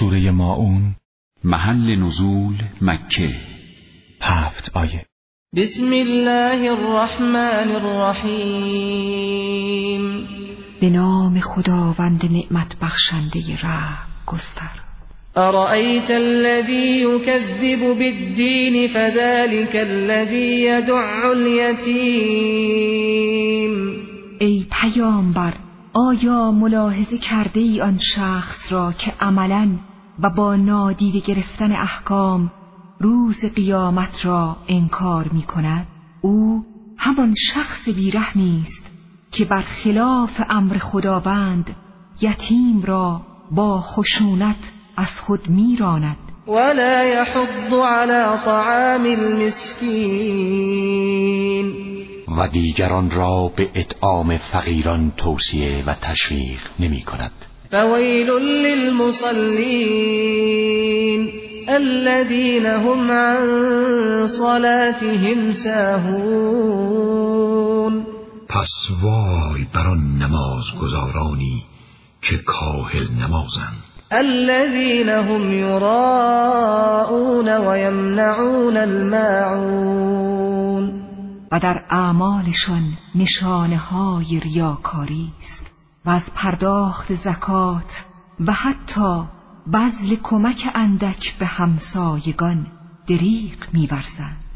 سوره ماعون محل نزول مکه. هفت آیه. بسم الله الرحمن الرحیم. به نام خداوند نعمت بخشنده رحم گستر أرأيت الذي يكذب بالدين فذلك الذي يدع اليتيم ای پیامبر آیا ملاحظه کرده ای آن شخص را که عملا و با نادیده گرفتن احکام روز قیامت را انکار می کند او همان شخص بیرحمی است که بر خلاف امر خداوند یتیم را با خشونت از خود میراند. ولا يحض على طعام المسكين. و دیگران را به اطعام فقیران توصیه و تشویق نمی کند فويل للمصلين الذين هم عن صلاتهم ساهون. پس وای بر آن نمازگزارانی که کاهل نمازند الذين هم يراءون ويمنعون الماعون. و در اعمالشان نشانه های ریاکاری است. و از پرداخت زکات و حتی بذل کمک اندک به همسایگان دریغ میورزند